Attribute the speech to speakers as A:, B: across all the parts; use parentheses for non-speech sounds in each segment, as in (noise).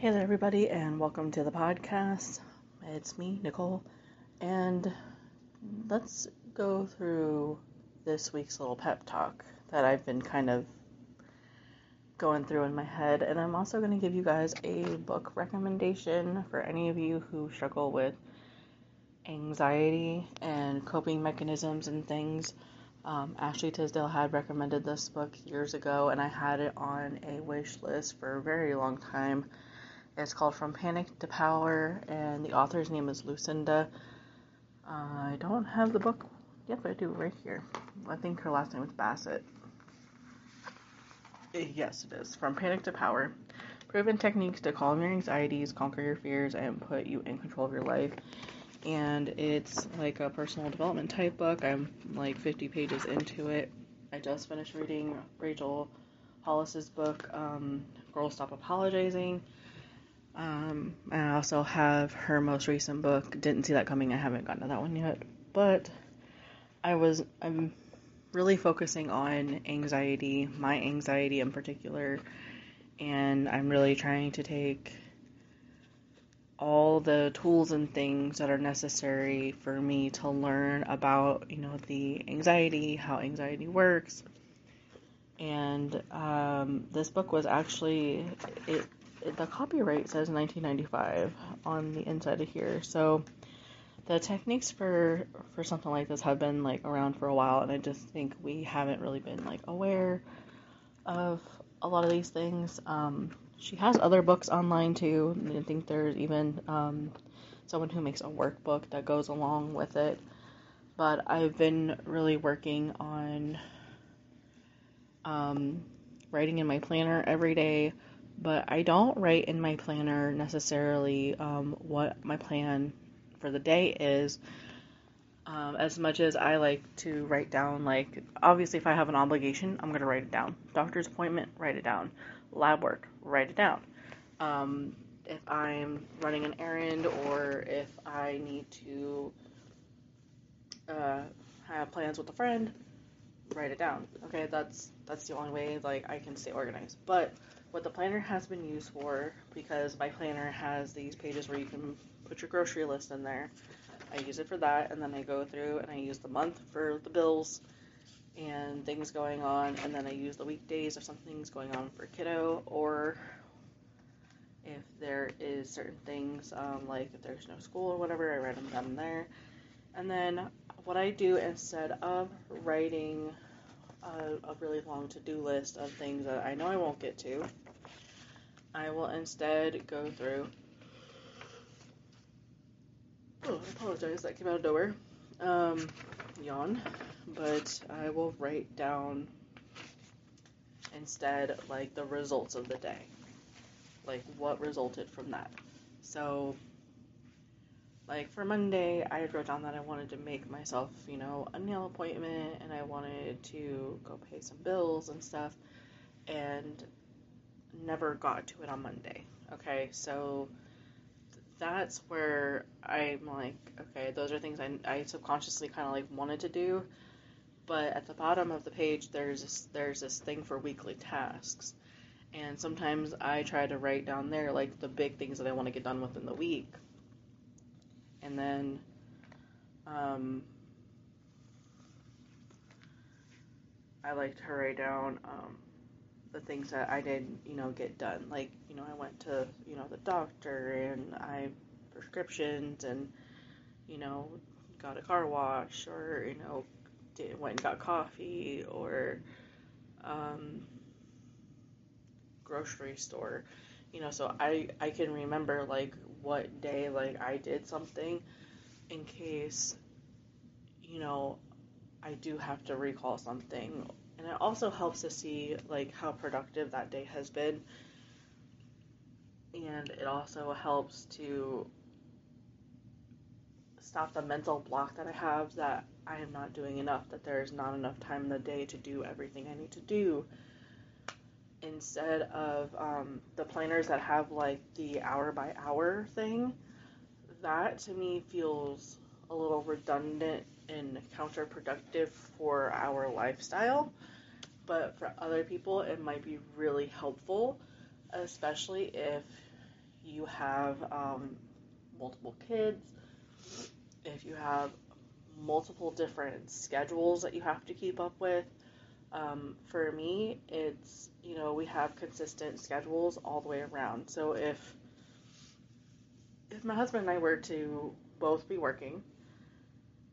A: Hey there, everybody, and welcome to the podcast. It's me, Nicole, and let's go through this week's little pep talk that I've been kind of going through in my head. And I'm also going to give you guys a book recommendation for any of you who struggle with anxiety and coping mechanisms and things. Um, Ashley Tisdale had recommended this book years ago, and I had it on a wish list for a very long time it's called From Panic to Power, and the author's name is Lucinda. Uh, I don't have the book. Yep, I do right here. I think her last name is Bassett. Eh, yes, it is. From Panic to Power. Proven techniques to calm your anxieties, conquer your fears, and put you in control of your life. And it's like a personal development type book. I'm like 50 pages into it. I just finished reading Rachel Hollis's book, um, Girls Stop Apologizing um, I also have her most recent book. Didn't see that coming. I haven't gotten to that one yet, but I was I'm really focusing on anxiety, my anxiety in particular, and I'm really trying to take all the tools and things that are necessary for me to learn about, you know, the anxiety, how anxiety works. And um, this book was actually it the copyright says 1995 on the inside of here. So the techniques for for something like this have been like around for a while, and I just think we haven't really been like aware of a lot of these things. Um, she has other books online too. I think there's even um, someone who makes a workbook that goes along with it. But I've been really working on um, writing in my planner every day but I don't write in my planner necessarily um, what my plan for the day is. Um, as much as I like to write down, like, obviously, if I have an obligation, I'm going to write it down. Doctor's appointment, write it down. Lab work, write it down. Um, if I'm running an errand or if I need to uh, have plans with a friend, write it down. Okay, that's that's the only way like I can stay organized. But what the planner has been used for, because my planner has these pages where you can put your grocery list in there. I use it for that, and then I go through and I use the month for the bills and things going on, and then I use the weekdays if something's going on for kiddo, or if there is certain things um, like if there's no school or whatever, I write them down there. And then what I do instead of writing a, a really long to-do list of things that I know I won't get to. I will instead go through. Oh, I apologize. That came out of nowhere. Um, yawn. But I will write down instead like the results of the day, like what resulted from that. So like for Monday, I wrote down that I wanted to make myself, you know, a nail appointment and I wanted to go pay some bills and stuff and never got to it on Monday. Okay, so that's where I'm like, okay, those are things I, I subconsciously kind of like wanted to do. But at the bottom of the page, there's this, there's this thing for weekly tasks. And sometimes I try to write down there like the big things that I want to get done within the week and then um, I like to write down um, the things that I did, you know, get done. Like, you know, I went to, you know, the doctor and I prescriptions and, you know, got a car wash or, you know, did, went and got coffee or um, grocery store. You know, so I I can remember like what day like I did something in case you know I do have to recall something. And it also helps to see like how productive that day has been. And it also helps to stop the mental block that I have that I am not doing enough that there's not enough time in the day to do everything I need to do instead of um, the planners that have like the hour by hour thing, that to me feels a little redundant and counterproductive for our lifestyle. But for other people, it might be really helpful, especially if you have um, multiple kids, if you have multiple different schedules that you have to keep up with. Um, for me, it's, you know, we have consistent schedules all the way around. So if if my husband and I were to both be working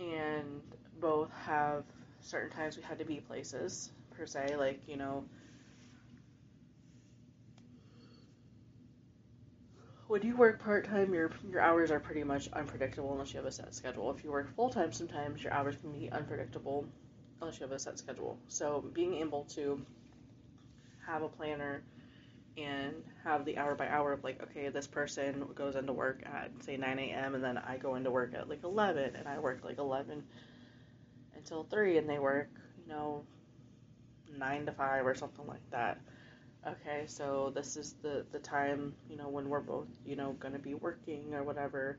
A: and both have certain times we had to be places per se, like, you know, when you work part time, your your hours are pretty much unpredictable unless you have a set schedule. If you work full time, sometimes your hours can be unpredictable unless you have a set schedule. So being able to have a planner and have the hour by hour of like, okay, this person goes into work at say 9 a.m. and then I go into work at like 11 and I work like 11 until 3 and they work, you know, 9 to 5 or something like that. Okay, so this is the the time, you know, when we're both, you know, to be working or whatever.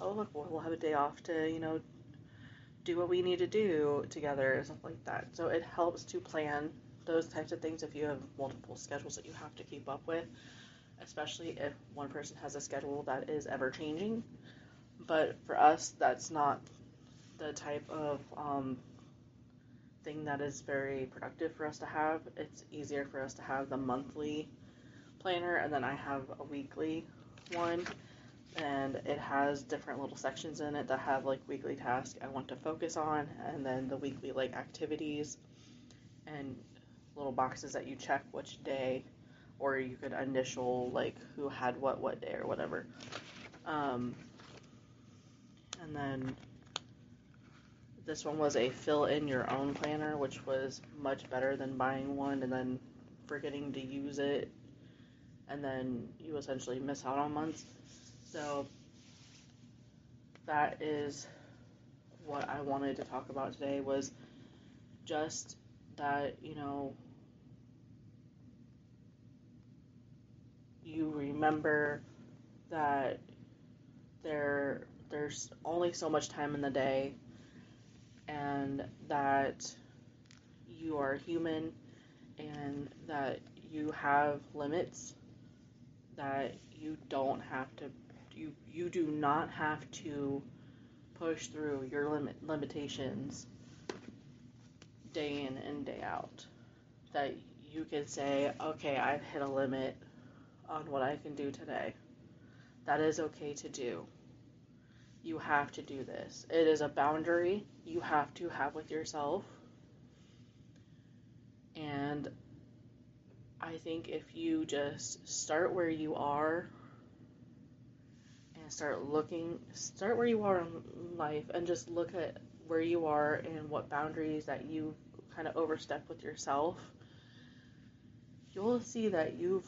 A: Oh, look, we'll have a day off to, you know, do what we need to do together and stuff like that. So it helps to plan those types of things if you have multiple schedules that you have to keep up with, especially if one person has a schedule that is ever changing. But for us, that's not the type of um, thing that is very productive for us to have. It's easier for us to have the monthly planner, and then I have a weekly one and it has different little sections in it that have like weekly tasks I want to focus on, and then the weekly like activities and little boxes that you check which day, or you could initial like who had what what day or whatever. Um, and then this one was a fill in your own planner, which was much better than buying one and then forgetting to use it, and then you essentially miss out on months. So that is what I wanted to talk about today was just that, you know, you remember that there there's only so much time in the day and that you are human and that you have limits that you don't have to you you do not have to push through your limit limitations day in and day out. That you can say, okay, I've hit a limit on what I can do today. That is okay to do. You have to do this. It is a boundary you have to have with yourself. And I think if you just start where you are and start looking, start where you are in life and just look at where you are and what boundaries that you kind of overstep with yourself, you'll see that you've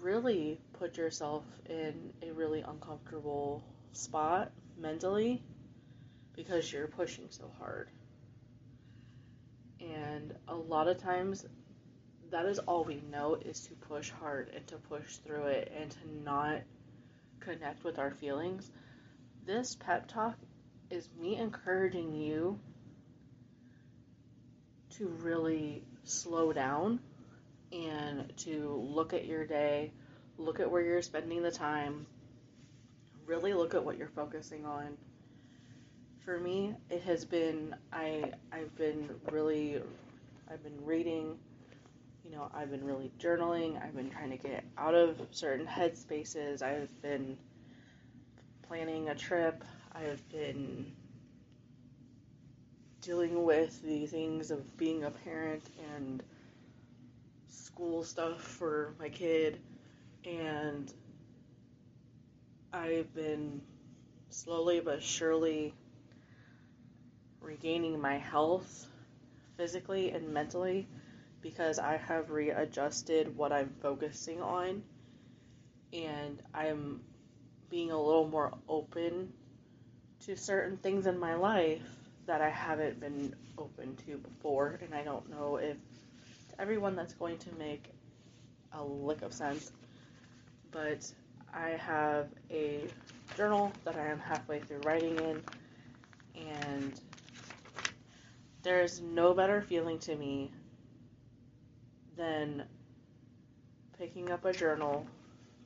A: really put yourself in a really uncomfortable spot mentally because you're pushing so hard. And a lot of times that is all we know is to push hard and to push through it and to not connect with our feelings. This pep talk is me encouraging you to really slow down and to look at your day, look at where you're spending the time, really look at what you're focusing on. For me, it has been I I've been really I've been reading, you know, I've been really journaling, I've been trying to get out of certain headspaces, I've been planning a trip, I've been dealing with the things of being a parent and school stuff for my kid and I've been slowly but surely regaining my health physically and mentally because I have readjusted what I'm focusing on and I'm being a little more open to certain things in my life that I haven't been open to before and I don't know if to everyone that's going to make a lick of sense but I have a journal that I am halfway through writing in and there's no better feeling to me than picking up a journal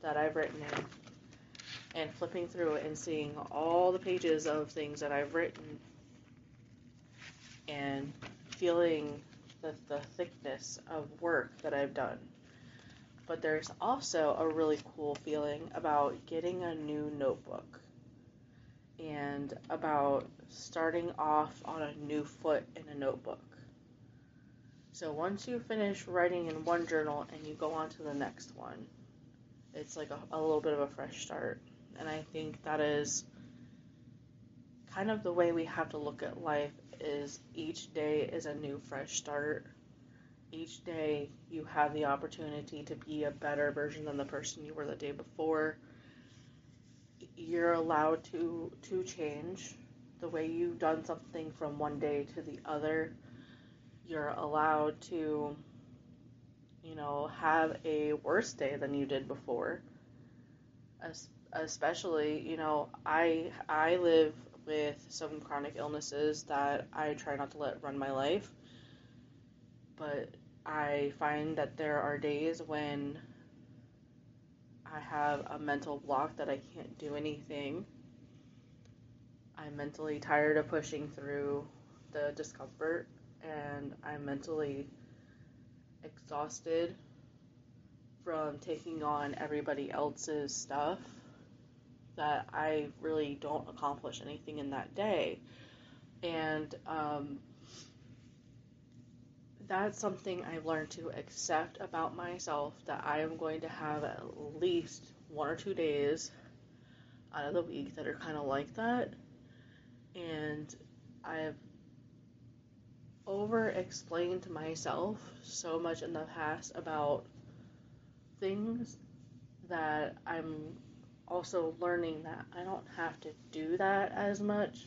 A: that I've written in and flipping through it and seeing all the pages of things that I've written and feeling the, the thickness of work that I've done. But there's also a really cool feeling about getting a new notebook and about starting off on a new foot in a notebook. So once you finish writing in one journal and you go on to the next one, it's like a, a little bit of a fresh start. And I think that is kind of the way we have to look at life is each day is a new fresh start. Each day you have the opportunity to be a better version than the person you were the day before. You're allowed to to change the way you've done something from one day to the other. You're allowed to you know have a worse day than you did before. Especially, you know, I I live with some chronic illnesses that I try not to let run my life. But I find that there are days when I have a mental block that I can't do anything. I'm mentally tired of pushing through the discomfort and I'm mentally exhausted from taking on everybody else's stuff that I really don't accomplish anything in that day. And um, that's something I've learned to accept about myself that I am going to have at least one or two days out of the week that are kind of like that. And I've over explained to myself so much in the past about things that I'm also learning that I don't have to do that as much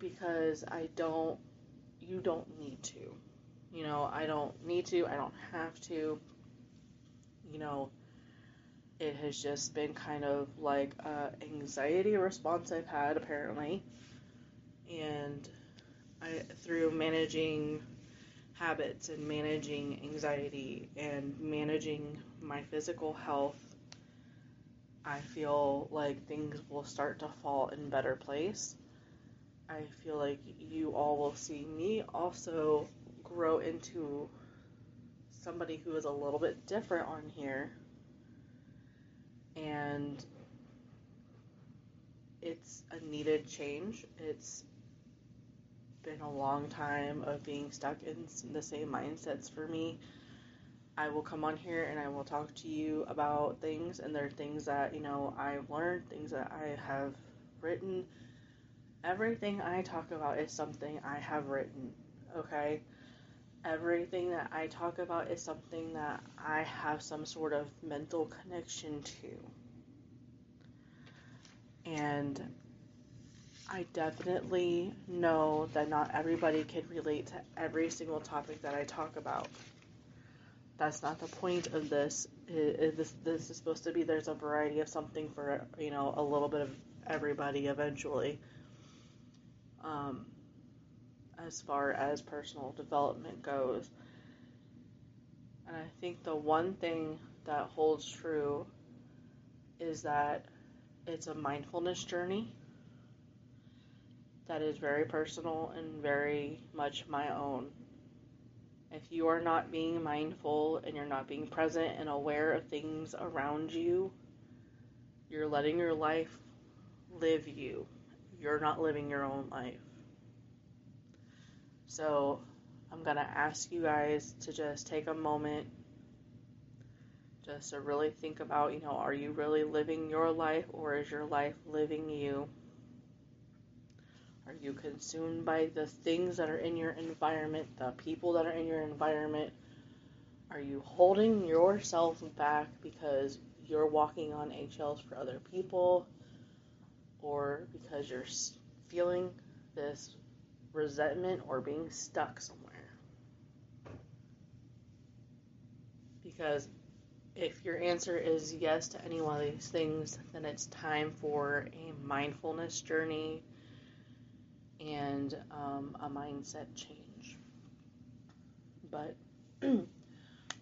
A: because I don't, you don't need to. You know, I don't need to, I don't have to. You know, it has just been kind of like a anxiety response I've had apparently. And I through managing habits and managing anxiety and managing my physical health I feel like things will start to fall in better place. I feel like you all will see me also grow into somebody who is a little bit different on here. And it's a needed change. It's been a long time of being stuck in the same mindsets for me I will come on here and I will talk to you about things, and there are things that, you know, I've learned, things that I have written. Everything I talk about is something I have written, okay? Everything that I talk about is something that I have some sort of mental connection to. And I definitely know that not everybody can relate to every single topic that I talk about that's not the point of this. This this is supposed to be there's a variety of something for you know a little bit of everybody eventually. Um, as far as personal development goes, and I think the one thing that holds true is that it's a mindfulness journey that is very personal and very much my own. If you are not being mindful and you're not being present and aware of things around you, you're letting your life live you. You're not living your own life. So, I'm going to ask you guys to just take a moment just to really think about, you know, are you really living your life or is your life living you? Are you consumed by the things that are in your environment, the people that are in your environment? Are you holding yourself back because you're walking on eggshells for other people? Or because you're feeling this resentment or being stuck somewhere? Because if your answer is yes to any one of these things, then it's time for a mindfulness journey and um, a mindset change. But (clears throat)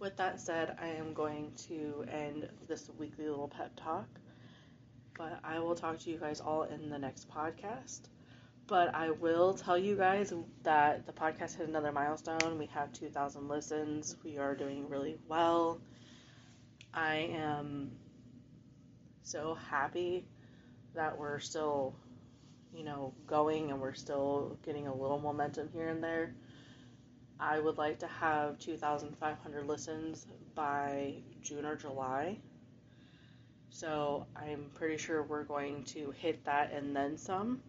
A: with that said, I am going to end this weekly little pep talk. But I will talk to you guys all in the next podcast. But I will tell you guys that the podcast hit another milestone. We have 2,000 listens. We are doing really well. I am so happy that we're still, you know, going and we're still getting a little momentum here and there. I would like to have 2,500 listens by June or July. So I'm pretty sure we're going to hit that and then some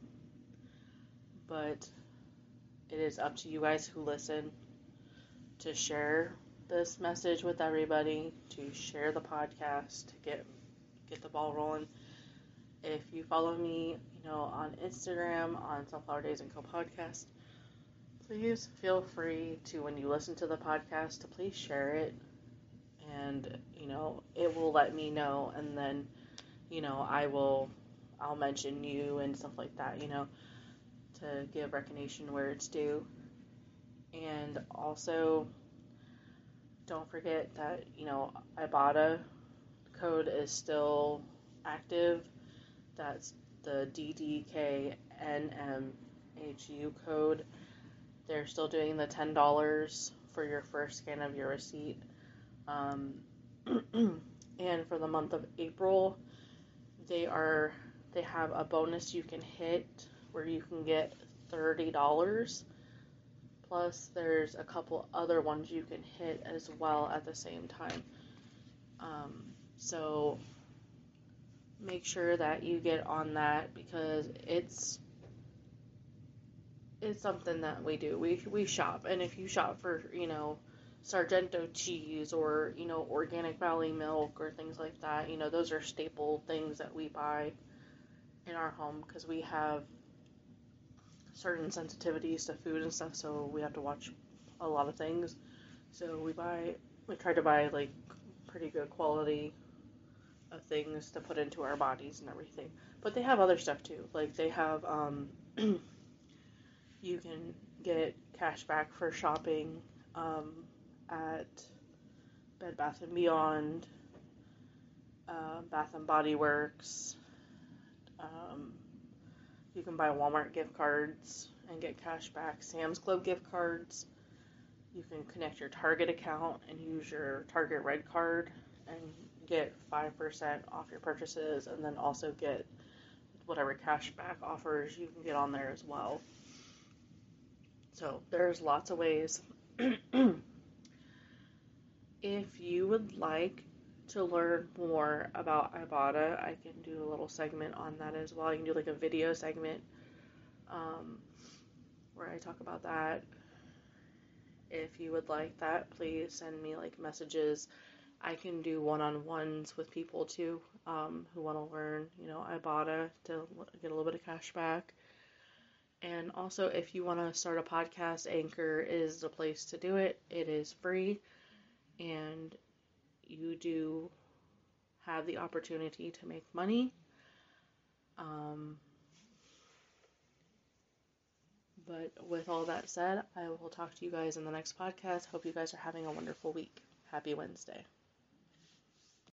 A: but it is up to you guys who listen to share this message with everybody, to share the podcast, to get get the ball rolling. If you follow me, you know, on Instagram, on Sunflower Daze and Co podcast, please feel free to when you listen to the podcast to please share it and you know, it will let me know and then, you know, I will I'll mention you and stuff like that, you know to give recognition where it's due. And also, don't forget that, you know, Ibotta code is still active. That's the DDKNMHU code. They're still doing the $10 for your first scan of your receipt. Um, (clears throat) and for the month of April, they are they have a bonus you can hit where you can get $30. Plus, there's a couple other ones you can hit as well at the same time. Um, so, make sure that you get on that because it's it's something that we do. We we shop, and if you shop for you know Sargento cheese or you know organic Valley milk or things like that, you know those are staple things that we buy in our home because we have certain sensitivities to food and stuff, so we have to watch a lot of things. So we buy, we try to buy like pretty good quality of things to put into our bodies and everything. But they have other stuff too. Like they have, um, (clears throat) you can get cash back for shopping um, at Bed Bath and Beyond, uh, Bath and Body Works. Um, you can buy Walmart gift cards and get cash back, Sam's Club gift cards. You can connect your Target account and use your Target Red card and get 5% off your purchases and then also get whatever cashback offers you can get on there as well. So there's lots of ways. (clears throat) if you would like to learn more about Ibotta, I can do a little segment on that as well. You can do like a video segment um, where I talk about that. If you would like that, please send me like messages. I can do one on ones with people too um, who want to learn, you know, Ibotta to get a little bit of cash back. And also, if you want to start a podcast, Anchor is the place to do it. It is free and you do have the opportunity to make money. Um, but with all that said, I will talk to you guys in the next podcast. Hope you guys are having a wonderful week. Happy Wednesday.